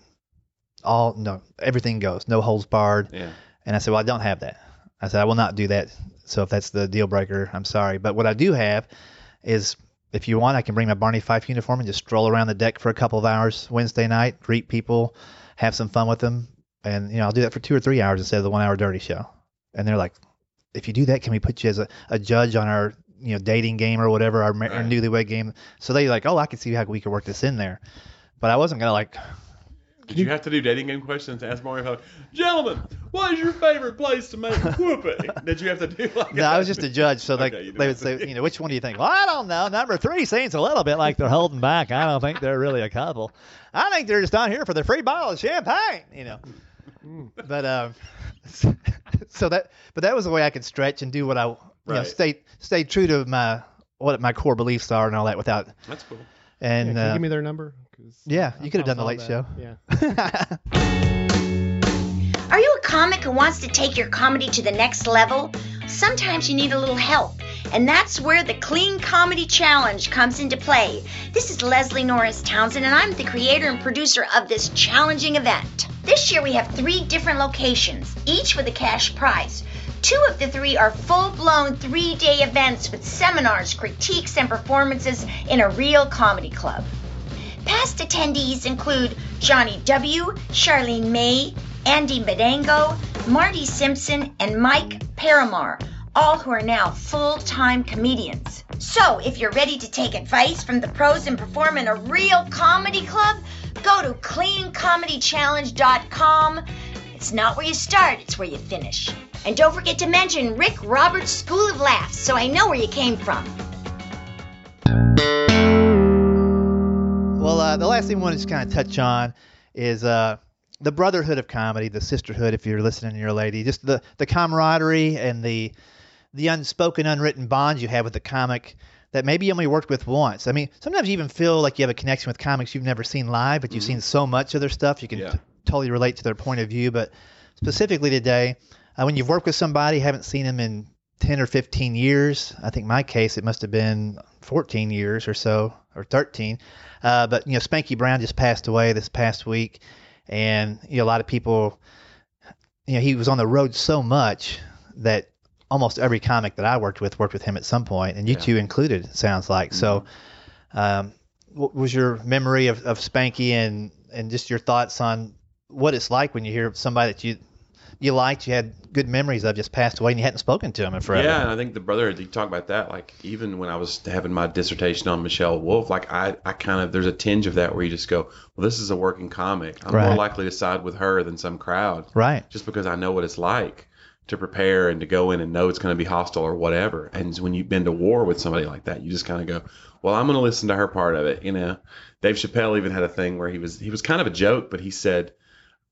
All no, everything goes, no holds barred. Yeah. And I said, well, I don't have that. I said, I will not do that. So if that's the deal breaker, I'm sorry. But what I do have is, if you want, I can bring my Barney Fife uniform and just stroll around the deck for a couple of hours Wednesday night, greet people, have some fun with them, and you know I'll do that for two or three hours instead of the one hour dirty show. And they're like, if you do that, can we put you as a, a judge on our you know dating game or whatever, our, ma- our newlywed game? So they like, oh, I can see how we could work this in there. But I wasn't gonna like Did you have to do dating game questions? Ask Mario, how- gentlemen, what is your favorite place to make whoopee? Did you have to do like? No, I was just a judge, so Okay, they, would say, you know, which one do you think? Well, I don't know. Number three seems a little bit like they're holding back. I don't think they're really a couple. I think they're just on here for the free bottle of champagne, you know. But um, so that, but that was the way I could stretch and do what I, you know, stay stay true to my what my core beliefs are and all that without. That's cool. And Yeah, can you uh, give me their number? 'Cause yeah, you could have done the late that. show. Yeah. Are you a comic who wants to take your comedy to the next level? Sometimes you need a little help, and that's where the Clean Comedy Challenge comes into play. This is Leslie Norris Townsend, and I'm the creator and producer of this challenging event. This year we have three different locations, each with a cash prize. Two of the three are full blown three day events with seminars, critiques, and performances in a real comedy club. Past attendees include Johnny W., Charlene May, Andy Bedango, Marty Simpson, and Mike Paramar, all who are now full time comedians. So, if you're ready to take advice from the pros and perform in a real comedy club, go to cleancomedychallenge.com. It's not where you start, it's where you finish. And don't forget to mention Rick Roberts School of Laughs so I know where you came from. Well, uh, the last thing I want to just kind of touch on is uh, the brotherhood of comedy, the sisterhood. If you're listening, and you're lady, just the the camaraderie and the the unspoken, unwritten bonds you have with the comic that maybe you only worked with once. I mean, sometimes you even feel like you have a connection with comics you've never seen live, but you've seen so much of their stuff you can Yeah. t- totally relate to their point of view. But specifically today, uh, when you've worked with somebody, haven't seen them in 10 or 15 years. I think my case, it must have been 14 years or so, or 13. Uh, but, you know, Spanky Brown just passed away this past week. And, you know, a lot of people, you know, he was on the road so much that almost every comic that I worked with worked with him at some point, and you Yeah. two included, it sounds like. So, um, what was your memory of, of Spanky and, and just your thoughts on what it's like when you hear somebody that you you liked, you had good memories of, just passed away, and you hadn't spoken to him in forever? Yeah, and I think the brother, you talk about that, like even when I was having my dissertation on Michelle Wolf, like I, I kind of, there's a tinge of that where you just go, well, this is a working comic. I'm more likely to side with her than some crowd Right. just because I know what it's like to prepare and to go in and know it's going to be hostile or whatever. And when you've been to war with somebody like that, you just kind of go, well, I'm going to listen to her part of it. You know, Dave Chappelle even had a thing where he was, he was kind of a joke, but he said,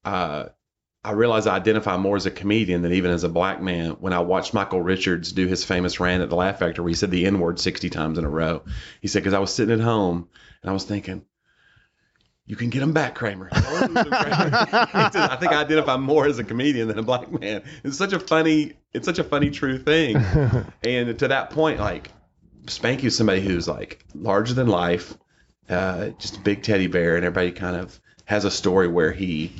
uh, I realize I identify more as a comedian than even as a black man when I watched Michael Richards do his famous rant at the Laugh Factory where he said the N word 60 times in a row. He said, because I was sitting at home and I was thinking, you can get them back, Kramer. Don't lose 'em, Kramer." I think I identify more as a comedian than a black man. It's such a funny, it's such a funny, true thing. and to that point, like Spanky was somebody who's like larger than life, uh, just a big teddy bear, and everybody kind of has a story where he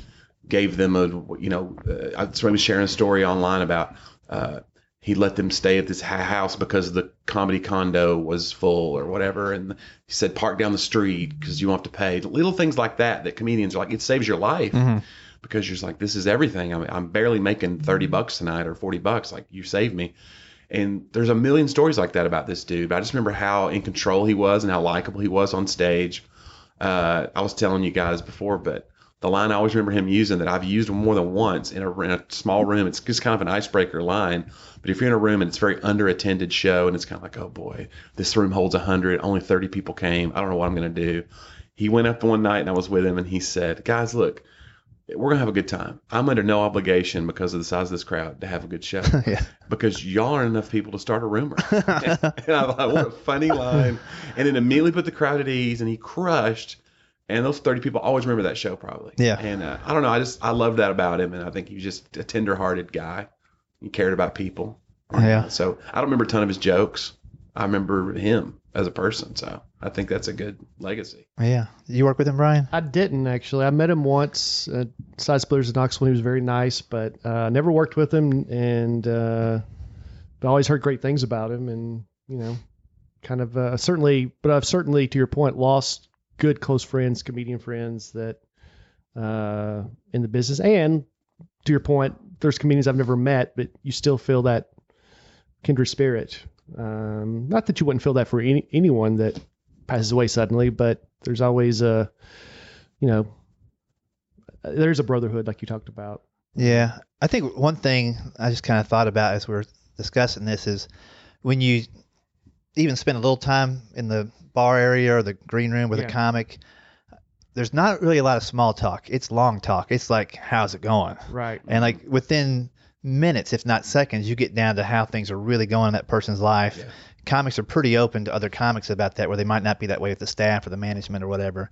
gave them a, you know, uh, somebody was sharing a story online about uh, he let them stay at this house because the comedy condo was full or whatever, and he said park down the street because you won't have to pay. Little things like that that comedians are like, it saves your life because you're just like, this is everything. I'm, I'm barely making 30 bucks tonight or 40 bucks. Like, you saved me. And there's a million stories like that about this dude. But I just remember how in control he was and how likable he was on stage. Uh, I was telling you guys before, but the line I always remember him using that I've used more than once in a, in a small room, it's just kind of an icebreaker line. But if you're in a room and it's a very underattended show and it's kind of like, oh boy, this room holds 100, only 30 people came. I don't know what I'm going to do. he went up one night and I was with him and he said, "Guys, look, we're gonna have a good time. I'm under no obligation because of the size of this crowd to have a good show yeah. because y'all aren't enough people to start a rumor." and I thought, what a funny line. And it immediately put the crowd at ease, and he crushed. And those 30 people always remember that show, probably. Yeah. And uh, I don't know. I just I love that about him, and I think he was just a tender-hearted guy. He cared about people. Yeah. So I don't remember a ton of his jokes. I remember him as a person. So I think that's a good legacy. Yeah. You work with him, Brian? I didn't actually. I met him once at Side Splitters in Knoxville. He was very nice, but uh, never worked with him, and uh, but always heard great things about him. And you know, kind of uh, certainly, but I've certainly, to your point, lost good close friends, comedian friends that uh, in the business. And to your point, there's comedians I've never met, but you still feel that kindred spirit. Um, not that you wouldn't feel that for any, anyone that passes away suddenly, but there's always a, you know, there's a brotherhood like you talked about. Yeah. I think one thing I just kind of thought about as we are discussing this is when you even spend a little time in the bar area or the green room with Yeah. a comic, there's not really a lot of small talk. It's long talk. It's like, how's it going? Right. And like within minutes, if not seconds, you get down to how things are really going in that person's life. Yeah. Comics are pretty open to other comics about that, where they might not be that way with the staff or the management or whatever.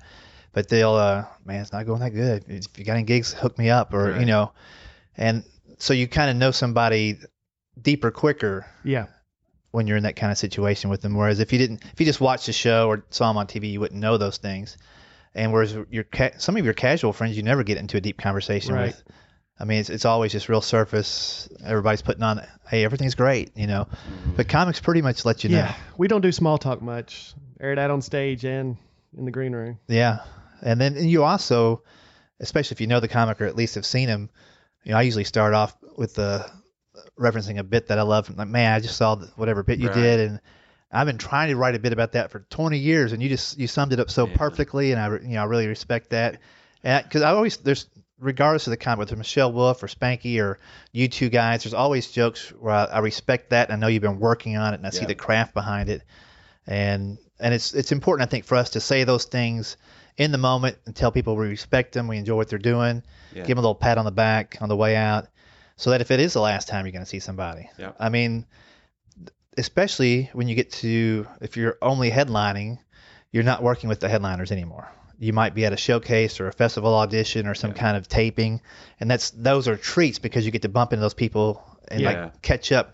But they'll, uh, man, it's not going that good. If you got any gigs, hook me up, or you know. And so you kind of know somebody deeper, quicker Yeah. When you're in that kind of situation with them. Whereas if you didn't, if you just watched the show or saw them on TV, you wouldn't know those things. And whereas your ca- some of your casual friends, you never get into a deep conversation Right. with. I mean, it's, it's always just real surface. Everybody's putting on, hey, everything's great, you know. But mm-hmm. comics pretty much let you know. Yeah. We don't do small talk much. Air it out on stage and in the green room. Yeah. And then you also, especially if you know the comic or at least have seen him, you know, I usually start off with the referencing a bit that I love. Like, man, I just saw whatever bit you Right. did, and I've been trying to write a bit about that for 20 years, and you just you summed it up so Yeah. perfectly, and I you know I really respect that. And because I always there's regardless of the comic, whether Michelle Wolf or Spanky or you two guys, there's always jokes where I, I respect that, and I know you've been working on it, and I see the craft behind it, and and it's it's important I think for us to say those things in the moment and tell people we respect them, we enjoy what they're doing, Yeah. give them a little pat on the back on the way out, so that if it is the last time you're going to see somebody, Yeah. I mean, especially when you get to if you're only headlining, you're not working with the headliners anymore. You might be at a showcase or a festival audition or some Yeah. kind of taping, and that's those are treats because you get to bump into those people and Yeah. like catch up,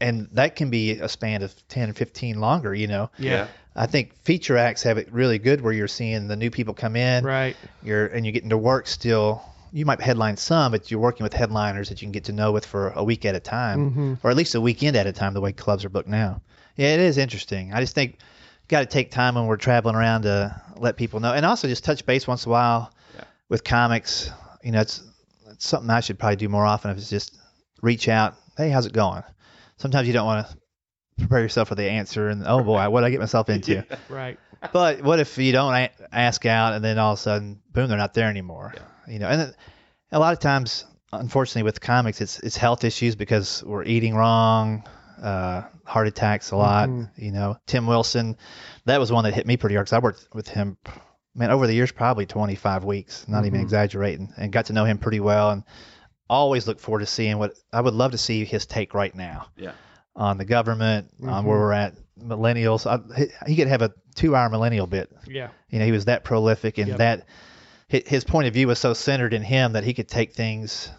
and that can be a span of 10, 15 longer. You know, Yeah. I think feature acts have it really good where you're seeing the new people come in, Right. you're and you're getting to work still. You might headline some, but you're working with headliners that you can get to know with for a week at a time, Mhm. or at least a weekend at a time. The way clubs are booked now, yeah, it is interesting. I just think got to take time when we're traveling around to let people know, and also just touch base once in a while Yeah. with comics. You know, it's, it's something I should probably do more often. If it's just reach out, hey, how's it going? Sometimes you don't want to prepare yourself for the answer, and oh boy, what did I get myself into? Yeah. Right. But what if you don't ask out and then all of a sudden, boom, they're not there anymore? You know, and a lot of times, unfortunately, with comics, it's it's health issues because we're eating wrong, uh, heart attacks a lot. Mhm. You know, Tim Wilson, that was one that hit me pretty hard because I worked with him, man, over the years, probably 25 weeks, not even Mhm. exaggerating, and got to know him pretty well, and always look forward to seeing what I would love to see his take right now Yeah. On the government, on Mhm. where we're at, millennials. I, he, could have a two-hour millennial bit Yeah. you know, he was that prolific and Yep. that his point of view was so centered in him that he could take things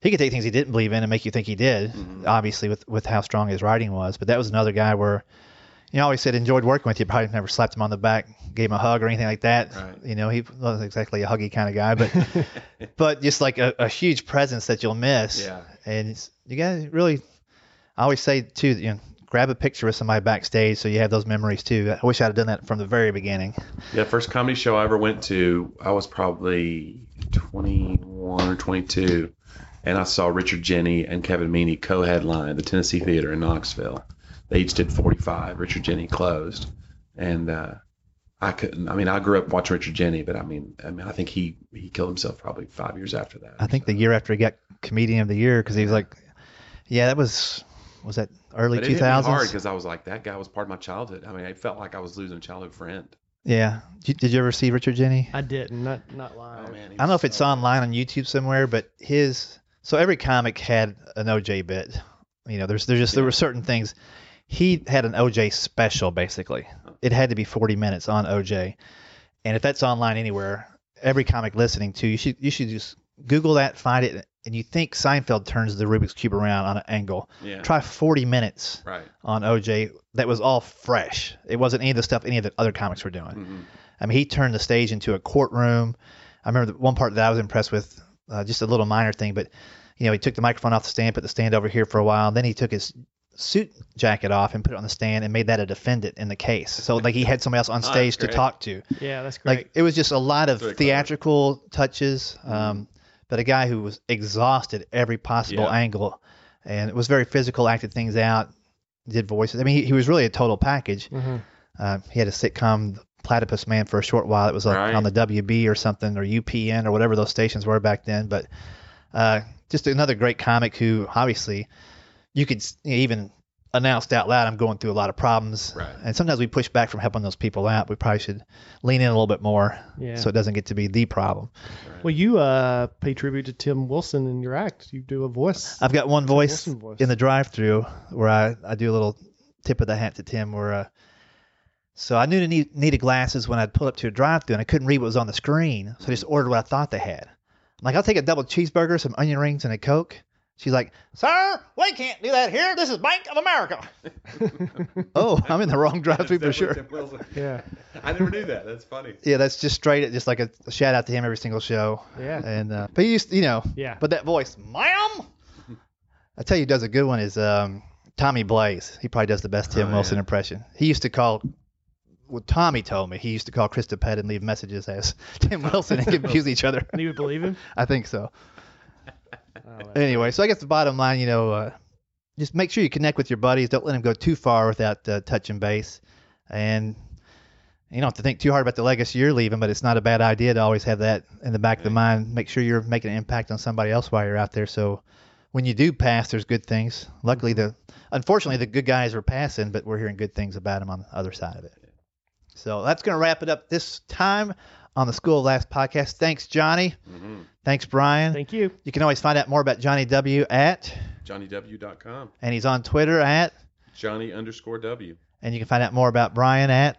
he could take things he didn't believe in and make you think he did Mhm. obviously with with how strong his writing was but that was another guy where you know, always said enjoyed working with you probably never slapped him on the back gave him a hug or anything like that Right. you know he wasn't exactly a huggy kind of guy but but just like a, a huge presence that you'll miss Yeah. and you gotta really i always say too you know grab a picture with somebody backstage so you have those memories too i wish i'd have done that from the very beginning Yeah, first comedy show I ever went to, I was probably 21 or 22, and I saw Richard Jeni and Kevin Meaney co-headline the Tennessee Theater in Knoxville. They each did 45. Richard Jeni closed, and uh, I couldn't. I mean, I grew up watching Richard Jeni, but I mean, I mean, I think he he killed himself probably five years after that. I think the year after he got comedian of the year because he was like, yeah, that was was that early But it two hit me hard because I was like, that guy was part of my childhood. I mean, I felt like I was losing a childhood friend. Yeah. Did you, ever see Richard Jeni? I didn't. Not not live. Oh man, I don't know if it's online on YouTube somewhere, but his so every comic had an OJ bit. You know, there's there's just there were certain things. He had an OJ special basically. It had to be 40 minutes on OJ, and if that's online anywhere, every comic listening to you should you should just Google that, find it, and you think Seinfeld turns the Rubik's cube around on an angle. Yeah. Try 40 minutes Right. on OJ. That was all fresh. It wasn't any of the stuff any of the other comics were doing. Mhm. I mean, he turned the stage into a courtroom. I remember the one part that I was impressed with, uh, just a little minor thing, but you know, he took the microphone off the stand, put the stand over here for a while, then he took his suit jacket off and put it on the stand and made that a defendant in the case. So like he had somebody else on Oh, stage that's to talk to. Yeah, that's great. Like it was just a lot of Very clever. theatrical touches, um, but a guy who was exhausted every possible Yeah. angle, and it was very physical, acted things out, did voices. I mean, he, he was really a total package. Mhm. Uh, he had a sitcom, Platypus Man, for a short while. It was like Right. on the WB or something, or UPN or whatever those stations were back then. But uh, just another great comic who obviously you could you know, even announced out loud, I'm going through a lot of problems. Right. And sometimes we push back from helping those people out. We probably should lean in a little bit more Yeah. so it doesn't get to be the problem. well, you uh, pay tribute to Tim Wilson in your act. You do a voice. I've got one voice, voice. in the drive-through where I, I do a little tip of the hat to Tim. Where uh, so I knew to need, needed glasses when I'd pull up to a drive-through and I couldn't read what was on the screen, so I just ordered what I thought they had. I'm like, I'll take a double cheeseburger, some onion rings, and a coke. She's like, Sir, we can't do that here. This is Bank of America. oh, I'm in the wrong drive-through for sure. yeah. I never knew that. That's funny. Yeah, that's just straight, just like a, a shout out to him every single show. Yeah. And uh, but he used, you know, Yeah. But that voice, ma'am. I tell you, who does a good one is um, Tommy Blaze. He probably does the best Tim Oh, Wilson yeah. impression. He used to call. Well, Tommy told me he used to call Krista Pett and leave messages as Tim Wilson and confuse each other. And you would believe him? I think so. Oh, Anyway, so I guess the bottom line, you know, uh, just make sure you connect with your buddies. Don't let them go too far without uh, touching base, and you don't have to think too hard about the legacy you're leaving. But it's not a bad idea to always have that in the back of the mind. Make sure you're making an impact on somebody else while you're out there. So when you do pass, there's good things. Luckily, the unfortunately the good guys are passing, but we're hearing good things about them on the other side of it. So that's going to wrap it up this time on the School of Laughs podcast. Thanks, Johnny. hmm Thanks, Brian. Thank you. You can always find out more about Johnny W at, JohnnyW.com. and he's on Twitter at, Johnny underscore W. and you can find out more about Brian at.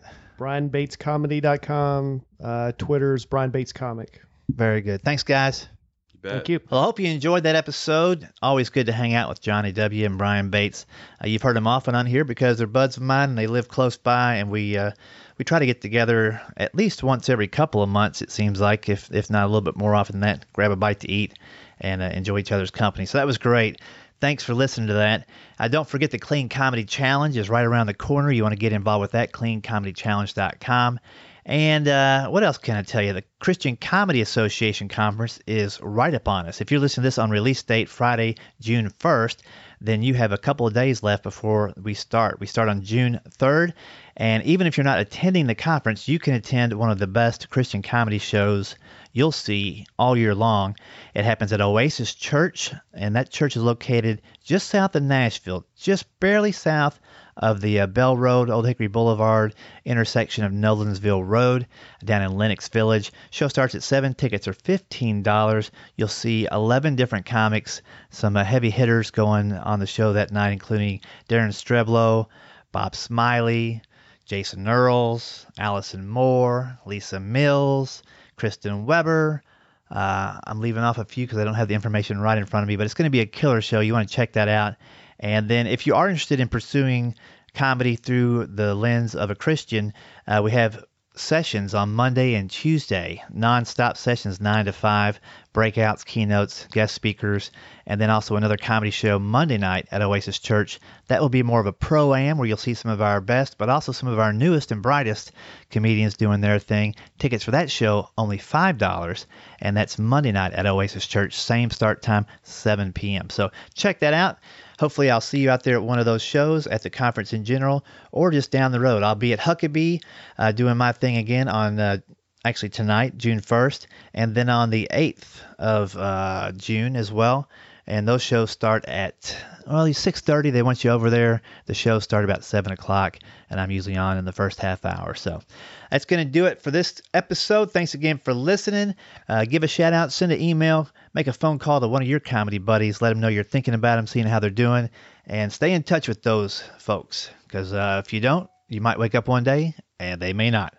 BrianBatesComedy.com. Uh, Twitter's Brian Bates Comic. Very good. Thanks, guys. You bet. Thank you. Well, I hope you enjoyed that episode. Always good to hang out with Johnny W. and Brian Bates. Uh, you've heard them often on here because they're buds of mine and they live close by, and we uh, we try to get together at least once every couple of months. It seems like, if if not a little bit more often than that, grab a bite to eat and uh, enjoy each other's company. So that was great. Thanks for listening to that. Uh, don't forget the Clean Comedy Challenge is right around the corner. You want to get involved with that, cleancomedychallenge.com. And uh, what else can I tell you? The Christian Comedy Association conference is right upon us. If you're listening to this on release date Friday, June 1st, then you have a couple of days left before we start. We start on June 3rd. And even if you're not attending the conference, you can attend one of the best Christian comedy shows you'll see all year long. It happens at Oasis Church, and that church is located just south of Nashville, just barely south of the uh, Bell Road, Old Hickory Boulevard intersection of Nolensville Road down in Lenox Village. Show starts at 7. Tickets are $15. You'll see 11 different comics, some uh, heavy hitters going on the show that night, including Daren Streblow, Bob Smiley, Jason Earls, Allison Moore, Lisa Mills, Kristen Weber. Uh, I'm leaving off a few because I don't have the information right in front of me, but it's going to be a killer show. You want to check that out. And then if you are interested in pursuing comedy through the lens of a Christian, uh, we have sessions on Monday and Tuesday, non-stop sessions 9 to 5, breakouts, keynotes, guest speakers, and then also another comedy show Monday night at Oasis Church. That will be more of a pro-am where you'll see some of our best, but also some of our newest and brightest comedians doing their thing. Tickets for that show only $5, and that's Monday night at Oasis Church, same start time, 7 p.m. So check that out. Hopefully, I'll see you out there at one of those shows, at the conference in general, or just down the road. I'll be at Huckabee uh, doing my thing again on uh, actually tonight, June 1st, and then on the 8th of uh, June as well. And those shows start at well, 6:30. They want you over there. The shows start about seven o'clock, and I'm usually on in the first half hour. So that's going to do it for this episode. Thanks again for listening. Uh, give a shout out, send an email, make a phone call to one of your comedy buddies. Let them know you're thinking about them, seeing how they're doing, and stay in touch with those folks. Because uh, if you don't, you might wake up one day and they may not.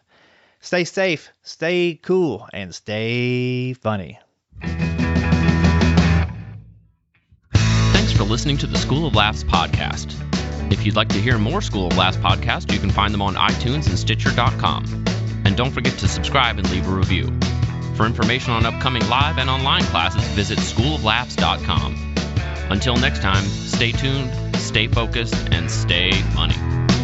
Stay safe, stay cool, and stay funny. For listening to the School of Laughs podcast. If you'd like to hear more School of Laughs podcasts, you can find them on iTunes and Stitcher.com. And don't forget to subscribe and leave a review. For information on upcoming live and online classes, visit schooloflaughs.com. Until next time, stay tuned, stay focused, and stay funny.